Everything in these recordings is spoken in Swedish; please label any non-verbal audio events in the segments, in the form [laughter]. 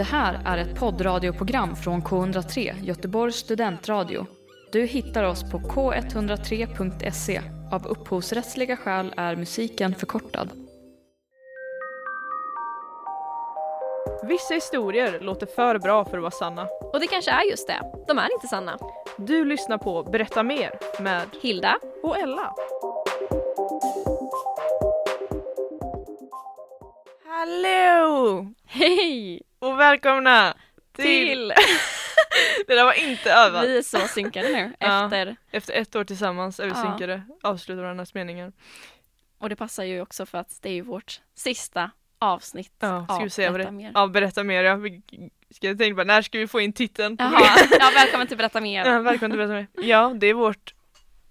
Det här är ett poddradioprogram från K103, Göteborgs studentradio. Du hittar oss på k103.se. Av upphovsrättsliga skäl är musiken förkortad. Vissa historier låter för bra för att vara sanna. Och det kanske är just det. De är inte sanna. Du lyssnar på Berätta mer med Hilda. och Ella. Hallå! Hej! Och välkomna Till! [laughs] det där var inte övat. Vi är så synkade nu [laughs] Ja. efter. Efter ett år tillsammans är vi Ja. synkade, avslutar varandras meningar. Och det passar ju också för att det är ju vårt sista avsnitt Ja, ska av vi säga Berätta mer. Ja, berätta mer. Ja. Vi ska jag tänka på, när ska vi få in titeln? Jaha, ja, välkommen till Berätta mer. [laughs] Ja, välkommen till Berätta mer. Ja, det är vårt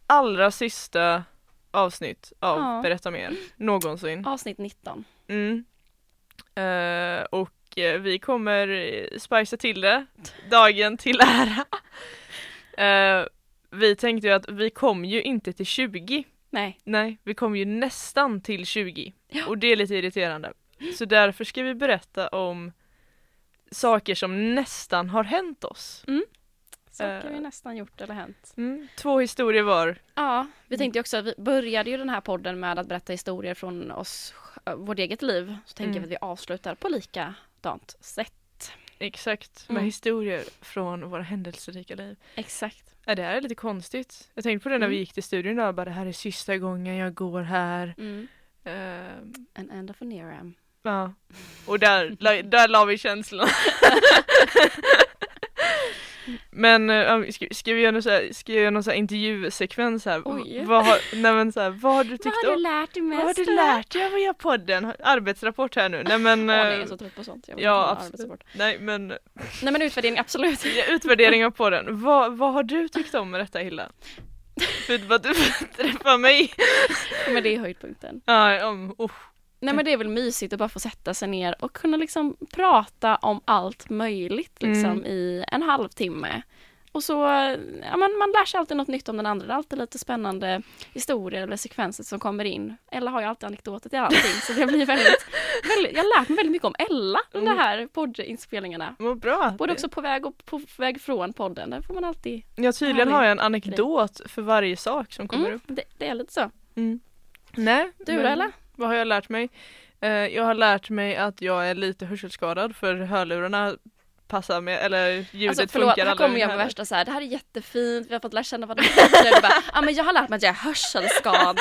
allra sista avsnitt av Ja. Berätta mer någonsin. Avsnitt 19. Mm. Eh, och vi kommer eh, spicea till det dagen till ära. [laughs] Eh, vi tänkte ju att vi kom ju inte till 20. Nej, Nej, vi kom ju nästan till 20. Ja. Och det är lite irriterande. Så därför ska vi berätta om saker som nästan har hänt oss. saker Eh. vi nästan gjort eller hänt. Mm. Två historier var. Ja, vi tänkte också, vi började ju den här podden med att berätta historier från oss, vårt eget liv. Så tänker Mm. vi att vi avslutar på likadant sätt. Exakt, med Mm. historier från våra händelserika liv. Exakt. Ja, det här är lite konstigt. Jag tänkte på det när vi Mm. gick till studion idag, bara det här är sista gången jag går här. Mm. Ehm, An end of an era. ja. Och där, där la vi känslan. [laughs] Men uh, ska, ska vi göra någon, så här, ska jag göra någon så här intervjusekvens här? Oj. Vad har, nej men så här, vad har du tyckt Vad har du om? lärt dig mest? Vad har du lärt dig av att göra podden? Arbetsrapport här nu. Nej men, Åh, nej, jag eh, är så trött på sånt. Jag ja, absolut. nej men Nej men utvärdering, absolut. Ja, Utvärdering av podden. Vad, vad har du tyckt om med detta Hilda? Förutom att du [laughs] träffar mig. men det är höjdpunkten. Ja, um, oh. Nej men det är väl mysigt att bara få sätta sig ner och kunna liksom prata om allt möjligt liksom Mm. i en halvtimme. Och så, ja men man lär sig alltid något nytt om den andra. Det är alltid lite spännande historier eller sekvenser som kommer in. Ella har ju alltid anekdoter till allting så det blir väldigt, [laughs] väldigt jag har lärt mig väldigt mycket om Ella under de här poddinspelningarna. Vad bra. Både också på väg och på väg från podden. Där får man alltid, Ja tydligen har jag en anekdot för varje sak som kommer mm, upp. det, det är lite så. Mm. Nej. Du men Ella? Vad har jag lärt mig? Eh, jag har lärt mig att jag är lite hörselskadad för hörlurarna passar med, eller ljudet Alltså förlåt, funkar här kommer jag med värsta så här. det här är jättefint, vi har fått lära känna varandra bättre. Bara, ja men jag har lärt mig att jag är hörselskadad.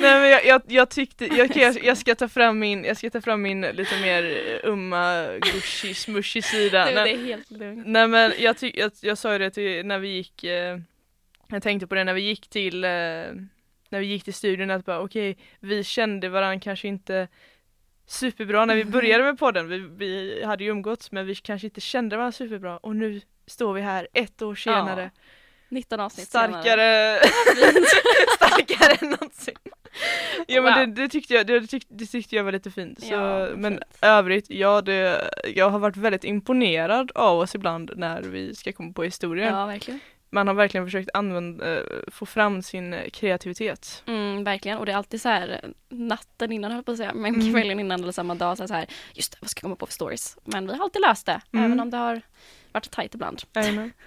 Nej men jag, jag, jag tyckte, jag, jag, jag ska ta fram min, jag ska ta fram min lite mer eh, umma, gushy, smushy sida. Nej, det är helt lugnt. Nej men jag, ty- jag, jag sa ju det till när vi gick, eh, jag tänkte på det när vi gick till, eh, när vi gick till studion att bara okej, vi kände varandra kanske inte superbra när vi började med podden. Vi, vi hade ju umgåtts men vi kanske inte kände varandra superbra och nu står vi här ett år senare. 19 avsnitt starkare, [laughs] starkare än någonsin. Ja men Wow. det, det, tyckte jag, det, det tyckte jag var lite fint. Så, Ja, men fint. övrigt, ja det, jag har varit väldigt imponerad av oss ibland när vi ska komma på historier. Ja, verkligen. Man har verkligen försökt använda, eh, få fram sin eh, kreativitet. Mm, verkligen. Och det är alltid så här eh, natten innan höll på att säga, men Mm. kvällen innan eller samma dag så, här, just det, vad ska jag komma på för stories? Men vi har alltid löst det, Mm. även om det har varit tajt ibland. Jajamän. [laughs]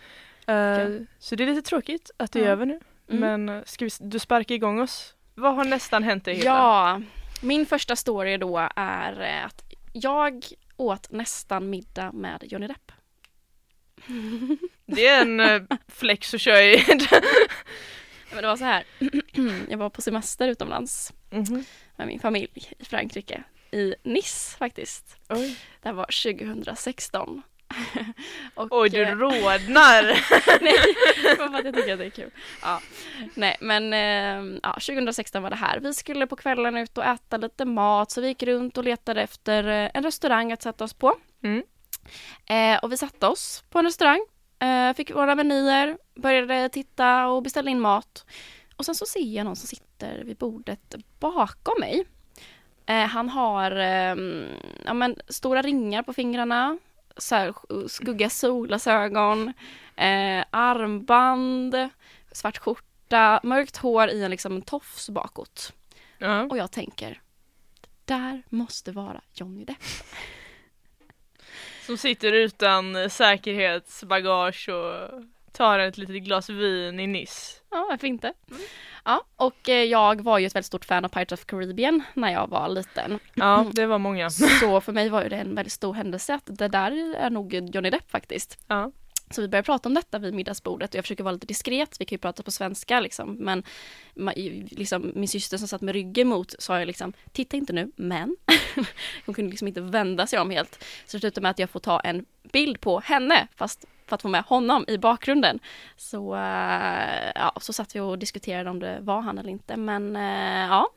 Eh, så det är lite tråkigt att det är över nu. Mm. Men ska vi, du sparka igång oss? Vad har nästan hänt dig? Ja, min första story då är att jag åt nästan middag med Johnny Depp. [laughs] Det är en eh, flex att köra i. [laughs] Men det var så här, [clears throat] jag var på semester utomlands Mhm. med min familj i Frankrike, i Nice faktiskt. Oj. Det här var 2016. [laughs] Och, Oj, du eh, rodnar! [laughs] Nej, för att jag tycker att det är kul. Ja. Nej, men eh, ja, 2016 var det här. Vi skulle på kvällen ut och äta lite mat, så vi gick runt och letade efter eh, en restaurang att sätta oss på. Mm. Eh, och vi satte oss på en restaurang, fick våra menyer, började titta och beställa in mat. Och sen så ser jag någon som sitter vid bordet bakom mig. Eh, han har eh, ja, men, stora ringar på fingrarna, så här, skugga solglasögon, eh, armband, svart skjorta, mörkt hår i en liksom tofs bakåt. Ja. Och jag tänker, det där måste vara Johnny Depp. [laughs] Som sitter utan säkerhetsbagage och tar ett litet glas vin i Nice. Ja, varför inte? Ja, och eh, jag var ju ett väldigt stort fan av Pirates of Caribbean när jag var liten. Ja, det var många. Så för mig var det en väldigt stor händelse att det där är nog Johnny Depp faktiskt. Ja. Så vi började prata om detta vid middagsbordet och jag försöker vara lite diskret, vi kan ju prata på svenska liksom, men liksom, min syster som satt med ryggen mot sa jag liksom, titta inte nu, men [laughs] hon kunde liksom inte vända sig om helt. Så det slutade med att jag får ta en bild på henne, fast för att få med honom i bakgrunden. Så, eh, ja, så satt vi och diskuterade om det var han eller inte, men eh, ja,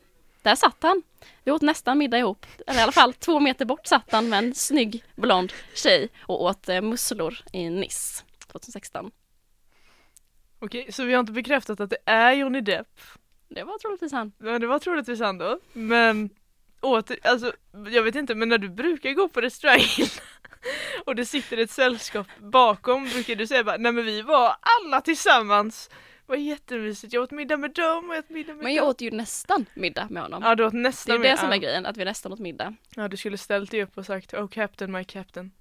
där satt han. Vi åt nästan middag ihop, eller i alla fall två meter bort satt han med en snygg blond tjej och åt eh, musslor i Nice 2016. Okej, så vi har inte bekräftat att det är Johnny Depp. Det var troligtvis han. Ja, det var troligtvis han då. Men åter, alltså jag vet inte, men när du brukar gå på restaurangen [laughs] och det sitter ett sällskap bakom brukar du säga bara nej men vi var alla tillsammans. Det var jättemysigt, jag åt middag med dem och jag åt middag med Men jag dem. åt ju nästan middag med honom. Ja du åt det nästan är ju det som är grejen, att vi nästan åt middag. Ja du skulle ställt dig upp och sagt oh captain my captain.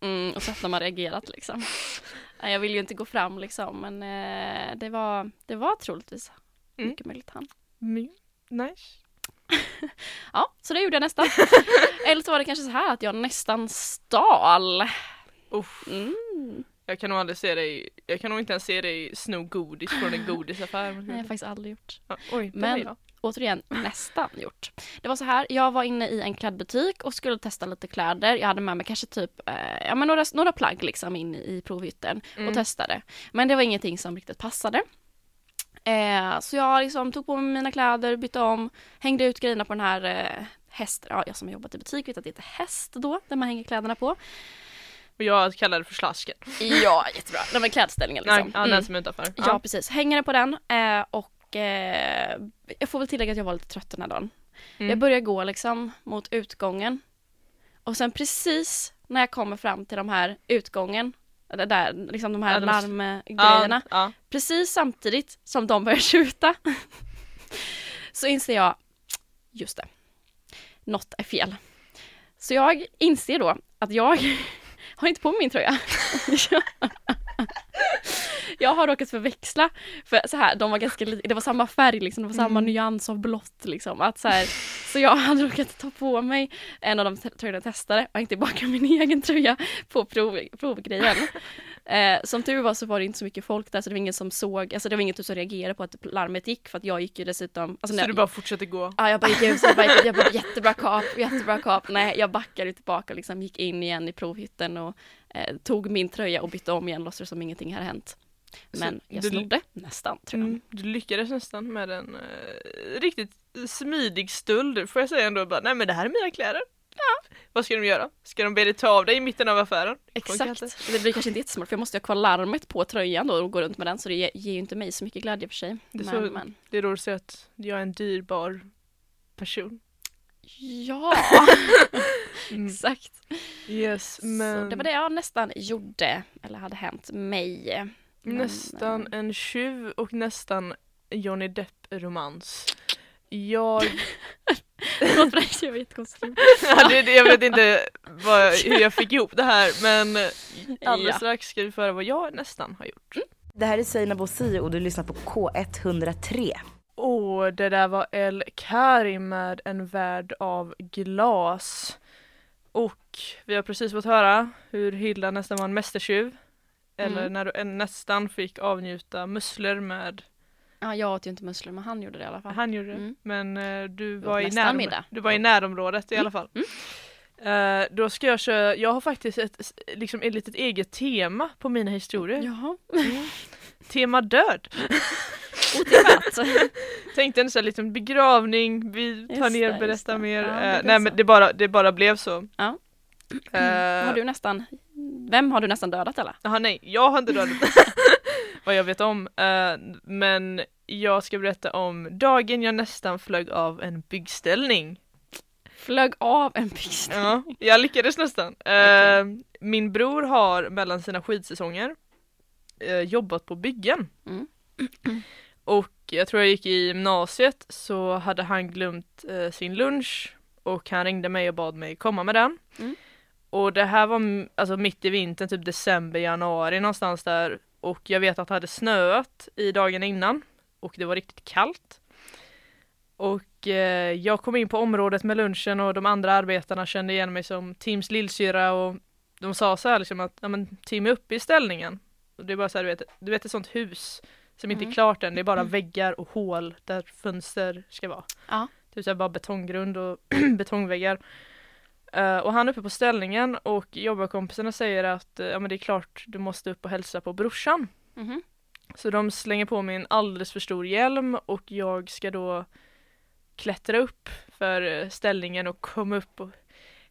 Mm, och sett när man reagerat liksom. [laughs] Nej, jag vill ju inte gå fram liksom, men eh, det, var, det var troligtvis Mm. mycket möjligt han. Mm. Nice. [laughs] Ja, så det gjorde jag nästan. [laughs] Eller så var det kanske så här att jag nästan stal. Uff, Mm. Jag kan nog aldrig se dig, jag kan nog inte ens se dig sno godis från en godisaffär. Har jag faktiskt aldrig gjort. Ja, oj, Men- har återigen nästan gjort. Det var så här, jag var inne i en klädbutik och skulle testa lite kläder. Jag hade med mig kanske typ, eh, ja men några, några plagg liksom in i, provhytten Mm. och testade. Men det var ingenting som riktigt passade. Eh, så jag liksom tog på mig mina kläder, bytte om, hängde ut grejerna på den här eh, häst, ja jag som har jobbat i butik vet att det heter häst då, där man hänger kläderna på. Och jag kallar det för slasken. Ja, jättebra. Den var klädställningen liksom. ja, Mm. den som är utanför. Ja, precis. Hänger det på den eh, och eh, jag får väl tillägga att jag var lite trött den här dagen. Mm. Jag börjar gå liksom mot utgången och sen precis när jag kommer fram till de här utgången, eller där, liksom de här Ja, larmgrejerna, Ja, ja. precis samtidigt som de börjar tjuta [laughs] så inser jag, just det, något är fel. Så jag inser då att jag har inte på mig min tröja. [laughs] jag har råkat förväxla, för så här, de var ganska li- det var samma färg liksom, det var samma Mm. nyans av blått liksom. Att så, här, så jag hade råkat ta på mig en av de tröjorna jag testade och inte baka min [laughs] egen tröja på prov, provgrejen. Eh, som tur var så var det inte så mycket folk där så det var ingen som såg, alltså det var ingen som reagerade på att larmet gick för att jag gick ju dessutom, alltså Så när, du bara fortsätter gå? Ja, jag bara gick ut, så jag bara, jag bara jättebra kap, jättebra kap. Nej, jag backade tillbaka liksom gick in igen i provhytten och eh, tog min tröja och bytte om igen, låtsades som ingenting hade hänt. Men Så jag snodde nästan, tror jag. Mm, du lyckades nästan med en eh, riktigt smidig stöld får jag säga ändå. Bara, Nej men det här är mina kläder. Ja. Vad ska de göra? Ska de be dig ta av dig i mitten av affären? Exakt. Det blir kanske inte jättesmart för jag måste ha kvar larmet på tröjan då och gå runt med den så det ge- ger ju inte mig så mycket glädje för sig. Det är Men, så- men. Det är då du säger att jag är en dyrbar person. Ja, [laughs] Mm. exakt. Yes, men Så det var det jag nästan gjorde, eller hade hänt mig. Men, nästan en tjuv och nästan Johnny Depp-romans. Jag, [laughs] Förlåt för det, jag var ja, det, det, jag vet inte vad, hur jag fick ihop det här men [laughs] alldeles Ja. strax ska vi få höra vad jag nästan har gjort. Det här är Seinabo Bossi och du lyssnar på K103. Åh, det där var El Karim med en värld av glas. Och vi har precis fått höra hur Hilda nästan var en mästertjuv. Eller Mm. när du nästan fick avnjuta musslor med, Ja, jag åt ju inte musslor men han gjorde det i alla fall. han gjorde det, Mm. men eh, du var, i, närom- middag. du var i närområdet i alla fall. Eh, då ska jag köra, jag har faktiskt ett, liksom ett litet eget tema på mina historier. Jaha, Tema död. [laughs] otippat. [laughs] Tänkte en sån här liten begravning, vi tar Just ner, det, berättar mer. Ja, det blev nej så. men det bara, det bara blev så. [clears throat] Ja. Eh, har du nästan, vem har du nästan dödat eller? Jaha nej, jag har inte dödat [laughs] vad jag vet om. Eh, men jag ska berätta om dagen jag nästan flög av en byggställning. Flög av en byggställning. Ja, jag lyckades nästan. Eh, min bror har mellan sina skidsäsonger eh, jobbat på byggen. Mm. Och jag tror jag gick i gymnasiet så hade han glömt sin lunch och han ringde mig och bad mig komma med den. Mm. och det här var alltså mitt i vintern, typ december, januari någonstans där. Och jag vet att det hade snöat i dagen innan. Och det var riktigt kallt. Och eh, jag kom in på området med lunchen och de andra arbetarna kände igen mig som Teams lillsyra och de sa så här liksom att ja, men, Tim är uppe i ställningen. Och det är bara så här, du vet, du vet ett sånt hus som inte är Mm. klart än, det är bara Mm. väggar och hål där fönster ska vara. Ja. Det är så här bara betonggrund och [clears throat] betongväggar. Eh, och han är uppe på ställningen och jobbarkompisarna säger att eh, ja, men det är klart du måste upp och hälsa på brorsan. Mhm. Så de slänger på mig en alldeles för stor hjälm och jag ska då klättra upp för eh, ställningen och komma upp och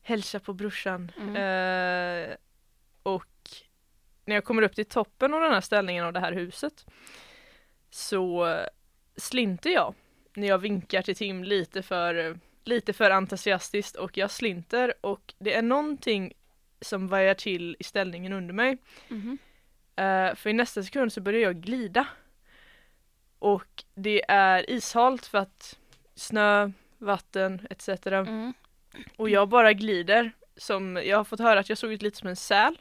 hälsa på brorsan. Mm. Eh, och när jag kommer upp till toppen av den här ställningen av det här huset så slinter jag när jag vinkar till Tim lite för, lite för entusiastiskt och jag slinter och det är någonting som vajar till i ställningen under mig. Mhm. Eh, för i nästa sekund så börjar jag glida. Och det är ishalt för att snö, vatten etc. Mm. Och jag bara glider. Som, jag har fått höra att jag såg ut lite som en säl.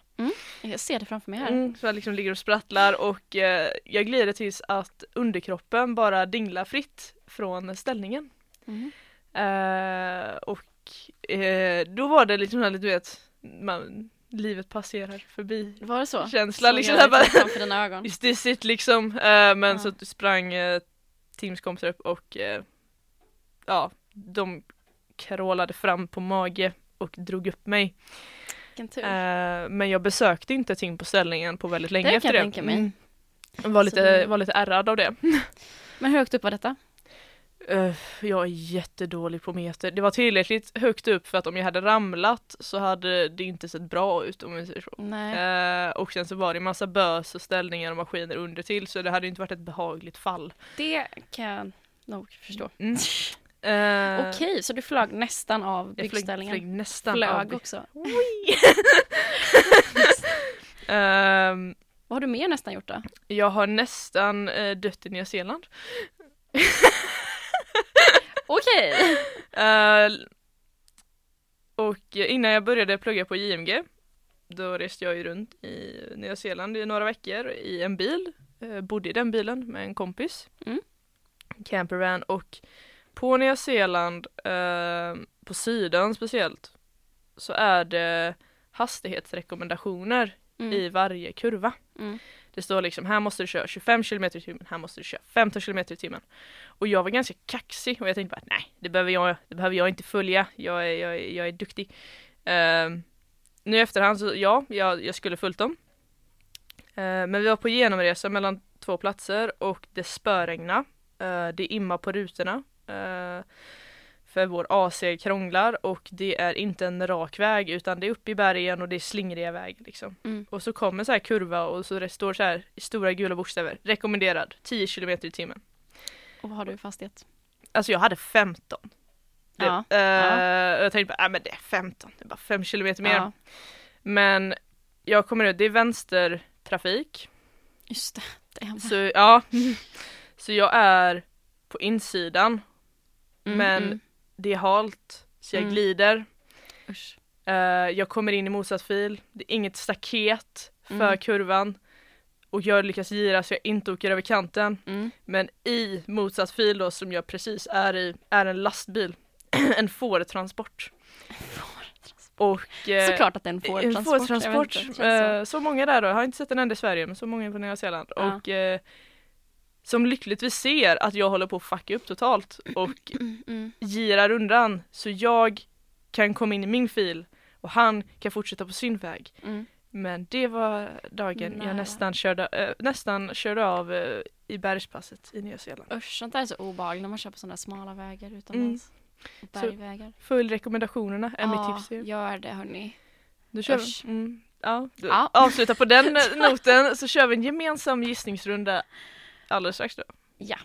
Jag ser det framför mig här. Mm, så jag liksom ligger och sprattlar och eh, jag glider tills att underkroppen bara dinglar fritt från ställningen. Mhm. Eh, och eh, då var det liksom här, du vet, man, livet passerar förbi. Var det så? Känsla Såg liksom jag bara- det framför dina ögon? Is this it liksom? Eh, men Ja. så sprang eh, Teams kompisar upp och ja, de krålade fram på mage och drog upp mig. Men jag besökte inte Tim på ställningen på väldigt länge Det kan efter jag det. tänka mig. Mm. Jag Var Så lite, det- var lite ärrad av det. [laughs] Men hur högt upp var detta? Eh, jag är jättedålig på meter. Det var tillräckligt högt upp för att om jag hade ramlat så hade det inte sett bra ut om vi säger så. Eh, och sen så var det massa bös och ställningar och maskiner under till så det hade inte varit ett behagligt fall. Det kan jag nog förstå. Mm. [laughs] Eh, Okej, så du flög nästan av Jag flög, byggställningen? flög nästan Flög av. också. [laughs] Ehm, Vad har du mer nästan gjort då? jag har nästan eh, dött i Nya Zeeland. [laughs] Okej! [laughs] Eh, och innan jag började plugga på JMG då reste jag ju runt i Nya Zeeland i några veckor i en bil. Eh, bodde i den bilen med en kompis. Mm. Campervan och på Nya Zeeland, eh, på sidan speciellt, så är det hastighetsrekommendationer Mm. i varje kurva. Mm. Det står liksom här måste du köra 25 km i timmen, här måste du köra 15 km i timmen. Och jag var ganska kaxig och jag tänkte bara nej, det behöver jag, det behöver jag inte följa. Jag är, jag är, jag är duktig. Uh, nu i efterhand så ja, jag, jag skulle följt dem. Uh, men vi var på genomresa mellan två platser och det spöregnade. Uh, det immar på rutorna. För vår AC krånglar och det är inte en rak väg utan det är uppe i bergen och det är slingriga vägar liksom. Mm. Och så kommer så här kurva och så det står så här i stora gula bokstäver. Rekommenderad 10 km i timmen. Och vad har du i fastighet? Alltså jag hade 15. Det, Ja. eh, och Jag tänkte bara, äh, men det är 15, det är bara 5 km mer. Ja, Men jag kommer ut, det är vänstertrafik. just det. det är Så ja, [laughs] så jag är på insidan Mm, men mm. Det är halt så jag Mm. glider. Eh, jag kommer in i motsatt fil. Det är inget staket för Mm. kurvan. Och jag lyckas gira så jag inte åker över kanten. Mm. Men i motsatt fil då som jag precis är i är en lastbil. [clears throat] en fårtransport. Och eh, Såklart att det är en fårtransport. inte, känns Eh, så många där då, jag har inte sett en enda i Sverige men så många på Nya Zeeland. Ja. Och eh, som lyckligtvis ser att jag håller på att fucka upp totalt och så. [clears throat] Mm, mm. girar undan så jag kan komma in i min fil och han kan fortsätta på sin väg. Mm. Men det var dagen Nära. jag nästan körde, eh, nästan körde av eh, i bergspasset i Nya Zeeland. Usch, sånt där är så obehagligt när man kör på sådana smala vägar utomlands. Så- bergvägar. Följ rekommendationerna är mitt tips er. gör det hörni. Du kör Usch. mm, ja. Du, Ja. Avsluta på den [laughs] noten så kör vi en gemensam gissningsrunda alldeles strax då. Ja.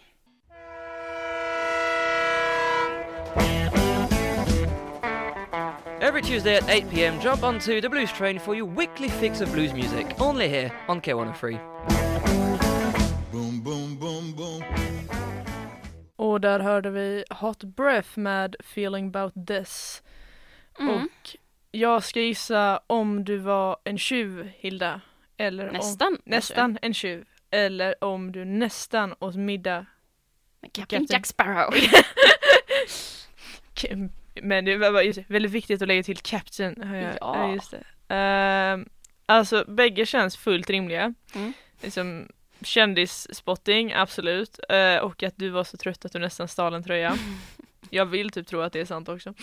Every Tuesday at 8 pm, jump onto the Blues Train for your weekly fix of blues music, only here on K103. Boom, boom, boom, boom. Och där hörde vi Hot Breath med Feeling About This. Mm. Och Jag ska gissa om du var en tjuv, Hilda. Eller om, Nästan. nästan en tjuv. Eller om du nästan åt middag. Men Captain. Jack Sparrow. [laughs] Men det var just väldigt viktigt att lägga till Captain. har jag- Ja. just det. Ehm, alltså bägge känns fullt rimliga. Mm. Liksom, kändisspotting, absolut. Eh, och att du var så trött att du nästan stal en tröja. [laughs] Jag vill typ tro att det är sant också.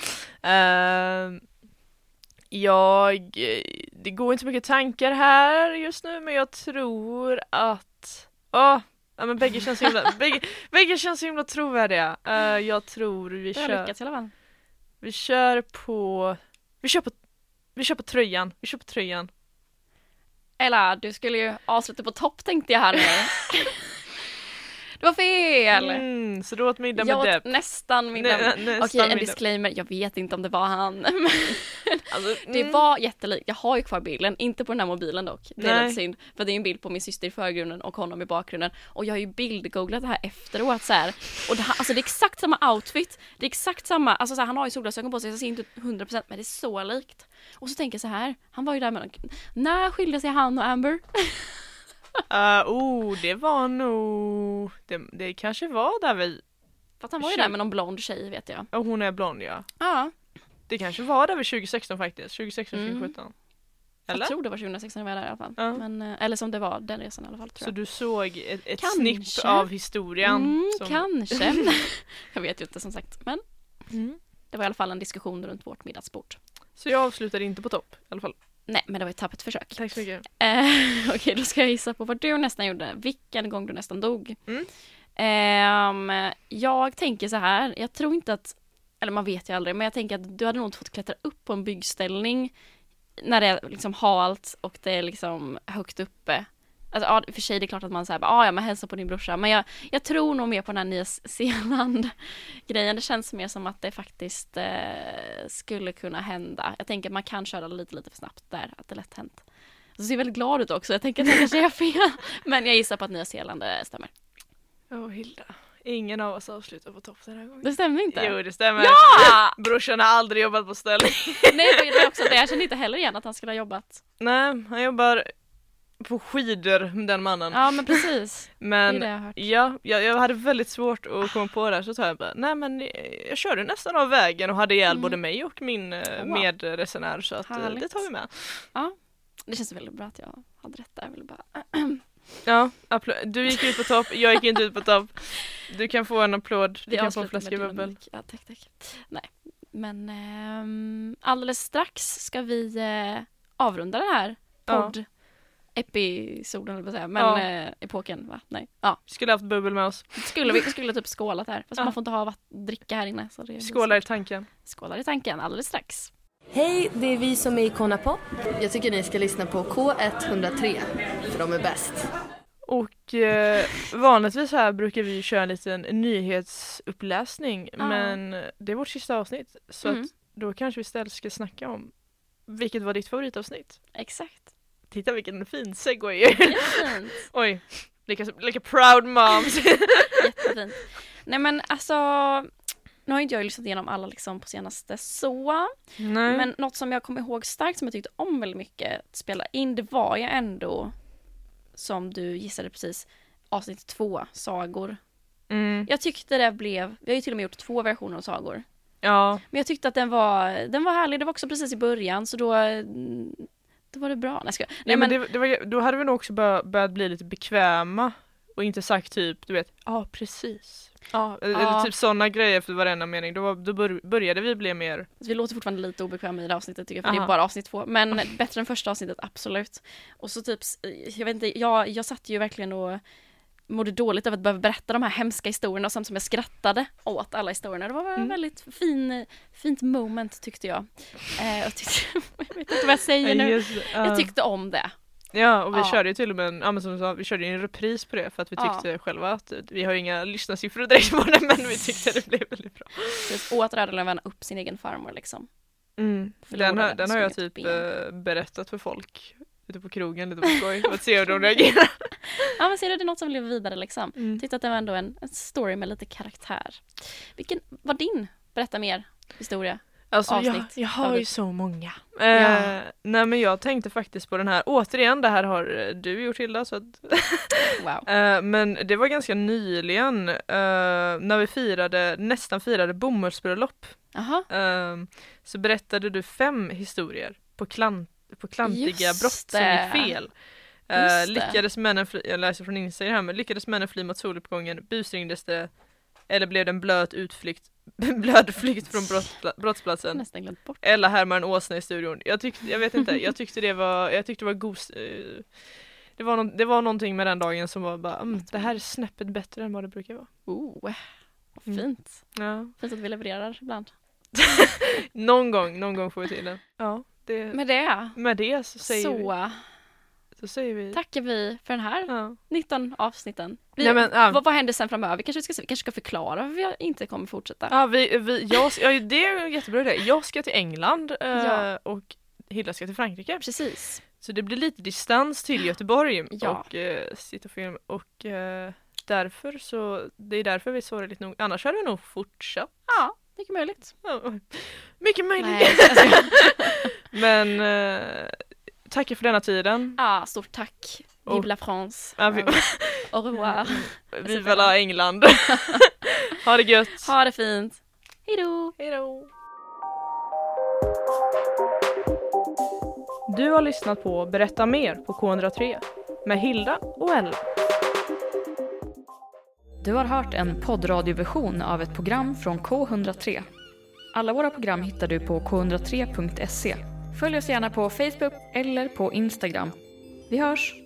Ehm, jag, det går inte så mycket tankar här just nu men jag tror att, åh, ja men bägge känns så himla, [laughs] bägge, bägge känns så himla trovärdiga. Eh, jag tror vi kör, lyckats i alla fall. vi kör på, vi kör på, vi kör på tröjan, vi kör på tröjan. Ella, du skulle ju avsluta på topp tänkte jag här nu. [laughs] det var fel! Mm, så du åt middag jag med åt Depp. nästan middag. Nä- Okej, en middag. disclaimer. Jag vet inte om det var han. [laughs] Alltså, det mm. var jättelikt. Jag har ju kvar bilden, inte på den här mobilen dock. Det är Nej. lite synd. För det är en bild på min syster i förgrunden och honom i bakgrunden. Och jag har ju bildgooglat det här efteråt så här. Och det, här, alltså det är exakt samma outfit. Det är exakt samma, alltså så här, han har ju solglasögon på sig så jag ser inte ut 100% men det är så likt. Och så tänker jag så här, han var ju där med När skilde sig han och Amber? [laughs] Uh, [laughs] oh, det var nog, det, det kanske var där vi, För att han var ju Tjugo- där med någon blond tjej vet jag. och hon är blond ja. Ja, Det kanske var där vid 2016 faktiskt, 2016, Mm. 2017. Eller? jag tror det var 2016 jag var där i alla fall. Ja. Men, eh, eller som det var den resan i alla fall tror Så jag. du såg ett, ett Kanske. snipp av historien? Mm, som- kanske. [laughs] jag vet ju inte som sagt. Men Mm. det var i alla fall en diskussion runt vårt middagsbord. Så jag avslutade inte på topp i alla fall. Nej, men det var ett tappert försök. Tack så mycket. Eh, [laughs] Okej, då ska jag gissa på vad du nästan gjorde. Vilken gång du nästan dog. Mm. Ehm, jag tänker så här, jag tror inte att, eller man vet ju aldrig, men jag tänker att du hade nog fått klättra upp på en byggställning när det är liksom halt och det är liksom högt uppe. Alltså ja, för sig det är klart att man säger ah, ja men hälsa på din brorsa, men jag, jag tror nog mer på den här Nya [laughs] Zeeland grejen. Det känns mer som att det faktiskt eh, skulle kunna hända. Jag tänker att man kan köra lite, lite för snabbt där, att det är lätt hänt. Så ser väldigt glad ut också. Jag tänker att det kanske är fel. [laughs] Men jag gissar på att Nya Zeeland eh, stämmer. Åh Hilda, ingen av oss avslutar på topp den här gången. Det stämmer inte. Jo det stämmer. Ja! [laughs] Brorsan har aldrig jobbat på ställning. Nej, det var också det. Jag kände inte heller igen att han skulle ha jobbat. Nej, han jobbar på skidor den mannen. Ja, men precis. [laughs] Det är Men det jag har hört. ja, jag, jag hade väldigt svårt att komma på det här så sa jag bara nej men eh, jag körde nästan av vägen och hade ihjäl Mm. både mig och min eh, Wow. medresenär så att eh, det Härligt. tar vi med. Det känns väldigt bra att jag hade rätt där. Jag ville bara... [clears throat] Ja, appl- du gick ut på topp, jag gick inte ut på topp. Du kan få en applåd, du Vi kan få en flaska bubbel. Ja, tack, tack. Nej, men ehm, alldeles strax ska vi eh, avrunda den här Ja. podd episoden, eller vad säga, men Ja. eh, epoken va? Nej. Ja, Skulle haft bubbel med oss. skulle vi [laughs] skulle typ skålat här. Fast Ja. man får inte ha vatt- dricka här inne. Så det är Skålar i tanken. Skålar i tanken alldeles strax. Hej, det är vi som är Icona Pop. Jag tycker ni ska lyssna på K103, för de är bäst. Och eh, vanligtvis här brukar vi köra en liten nyhetsuppläsning Ja. men det är vårt sista avsnitt så Mm. att då kanske vi istället ska snacka om vilket var ditt favoritavsnitt? Exakt. Titta vilken fin segway! Jättefint. [laughs] Oj, lika, lika proud moms! [laughs] Jättefint. [laughs] Nej men alltså, nu har inte jag lyssnat igenom alla liksom på senaste så. Nej. Men något som jag kommer ihåg starkt som jag tyckte om väldigt mycket att spela in, det var ju ändå som du gissade precis, avsnitt två, sagor. Mm, Jag tyckte det blev, vi har ju till och med gjort två versioner av sagor. ja, Men jag tyckte att den var, den var härlig, det var också precis i början så då, mm, då var det bra. Nej, jag skojar. Nej, men det, det var, då hade vi nog också bör, börjat bli lite bekväma och inte sagt typ, du vet, ja precis. Ja, eller Ja. typ sådana grejer för varenda mening. Då, då bör, började vi bli mer, vi låter fortfarande lite obekväma i det avsnittet tycker jag, för det Aha. är bara avsnitt två. Men bättre än första avsnittet, absolut. Och så typ, jag vet inte, jag, jag satt ju verkligen och mådde dåligt över att behöva berätta de här hemska historierna och samtidigt som jag skrattade åt alla historierna. Det var Mm. väldigt fin, fint moment tyckte jag. Eh, jag, tyckte, [laughs] jag vet inte vad jag säger nu. Just, ja. Jag tyckte om det. Ja och vi Ja. körde ju till och med en, ja, men som sa, vi körde en repris på det för att vi Ja. tyckte själva att vi har ju inga lyssnarsiffror direkt på det men vi tyckte det blev väldigt bra. Så åt Rödlöven upp sin egen farmor liksom. Den, Förlorade har, den har jag typ ben. eh, berättat för folk ute på krogen lite på skoj för att se hur de reagerar. [laughs] Ja men ser du, det är något som lever vidare liksom. Mm. Tyckte att det var ändå en, en story med lite karaktär. Vilken var din, berätta mer, historia? Alltså jag, jag har ju så många. Eh, Ja. Nej men jag tänkte faktiskt på den här, återigen det här har eh, du gjort Hilda så att [laughs] Wow. Eh, men det var ganska nyligen eh, när vi firade, nästan firade bomullsbröllop. Eh, så berättade du fem historier på, klant, på klantiga Just brott som det. gick fel. Det. lyckades männen fly, jag läser från Instagram här, men lyckades männen fly mot soluppgången, busringdes det eller blev det en blöt utflykt, [laughs] blöd flykt från brottspla, brottsplatsen? Nästan glömt bort. Eller härmar en åsna i studion. Jag tyckte, jag vet inte, [laughs] jag tyckte det var, jag tyckte det var god, eh, det var, någon, det var någonting med den dagen som var bara, mm, det här är snäppet bättre än vad det brukar vara. Oh, vad Mm. fint. Ja. Fint att vi levererar ibland. [laughs] Någon gång, någon gång får vi till det. Ja, det, Med det med det så säger, vi, så så säger vi tackar vi för den här Ja. 19 avsnitten. Vi, Nej, men, ja. vad, vad händer sen framöver? Vi kanske ska, kanske ska förklara varför vi inte kommer fortsätta. Ja, vi, vi, jag, ja, det är en jättebra idé. Jag ska till England eh, Ja. och Hilda ska till Frankrike. Precis. Så det blir lite distans till Göteborg Ja. och eh, sitta och film och eh, därför så, det är därför vi sorgligt nog, annars hade vi nog fortsatt. Ja, mycket möjligt. Ja, Mycket möjligt. Nej, alltså, [laughs] Men eh, tack för denna tiden. ja, stort tack. Och- Vive la France. Ja, vi- [laughs] Au revoir. [laughs] Viva la England. [laughs] ha det gött. Ha det fint. Hejdå. Hejdå. Du har lyssnat på Berätta mer på K103 med Hilda och Ella. Du har hört en poddradioversion av ett program från K103. Alla våra program hittar du på k103.se. Följ oss gärna på Facebook eller på Instagram. Vi hörs!